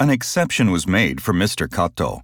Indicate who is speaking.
Speaker 1: An exception was made for Mr. Kato,